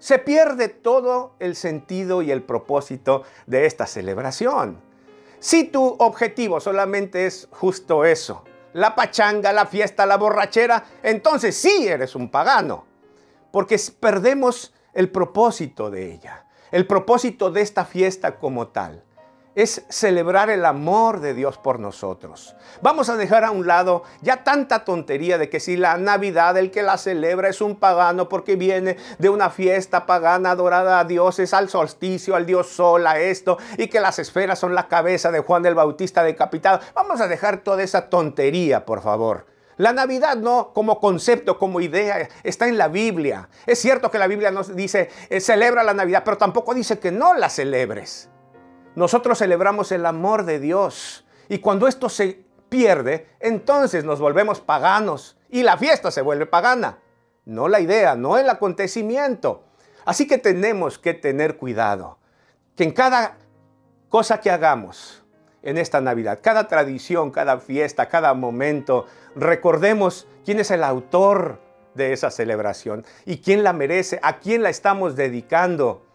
se pierde todo el sentido y el propósito de esta celebración. Si tu objetivo solamente es justo eso, la pachanga, la fiesta, la borrachera, entonces sí eres un pagano, porque perdemos el propósito de ella, el propósito de esta fiesta como tal es celebrar el amor de Dios por nosotros. Vamos a dejar a un lado ya tanta tontería de que si la Navidad el que la celebra es un pagano porque viene de una fiesta pagana adorada a dioses, al solsticio, al dios sol, a esto, y que las esferas son la cabeza de Juan el Bautista decapitado. Vamos a dejar toda esa tontería, por favor. La Navidad no como concepto, como idea, está en la Biblia. Es cierto que la Biblia nos dice, eh, celebra la Navidad, pero tampoco dice que no la celebres. Nosotros celebramos el amor de Dios y cuando esto se pierde, entonces nos volvemos paganos y la fiesta se vuelve pagana. No la idea, no el acontecimiento. Así que tenemos que tener cuidado, que en cada cosa que hagamos en esta Navidad, cada tradición, cada fiesta, cada momento, recordemos quién es el autor de esa celebración y quién la merece, a quién la estamos dedicando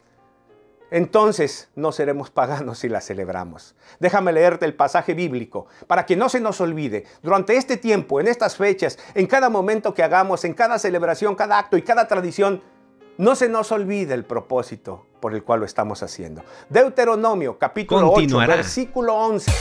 entonces no seremos paganos si la celebramos. Déjame leerte el pasaje bíblico para que no se nos olvide. Durante este tiempo, en estas fechas, en cada momento que hagamos, en cada celebración, cada acto y cada tradición, no se nos olvide el propósito por el cual lo estamos haciendo. Deuteronomio capítulo 8, versículo 11.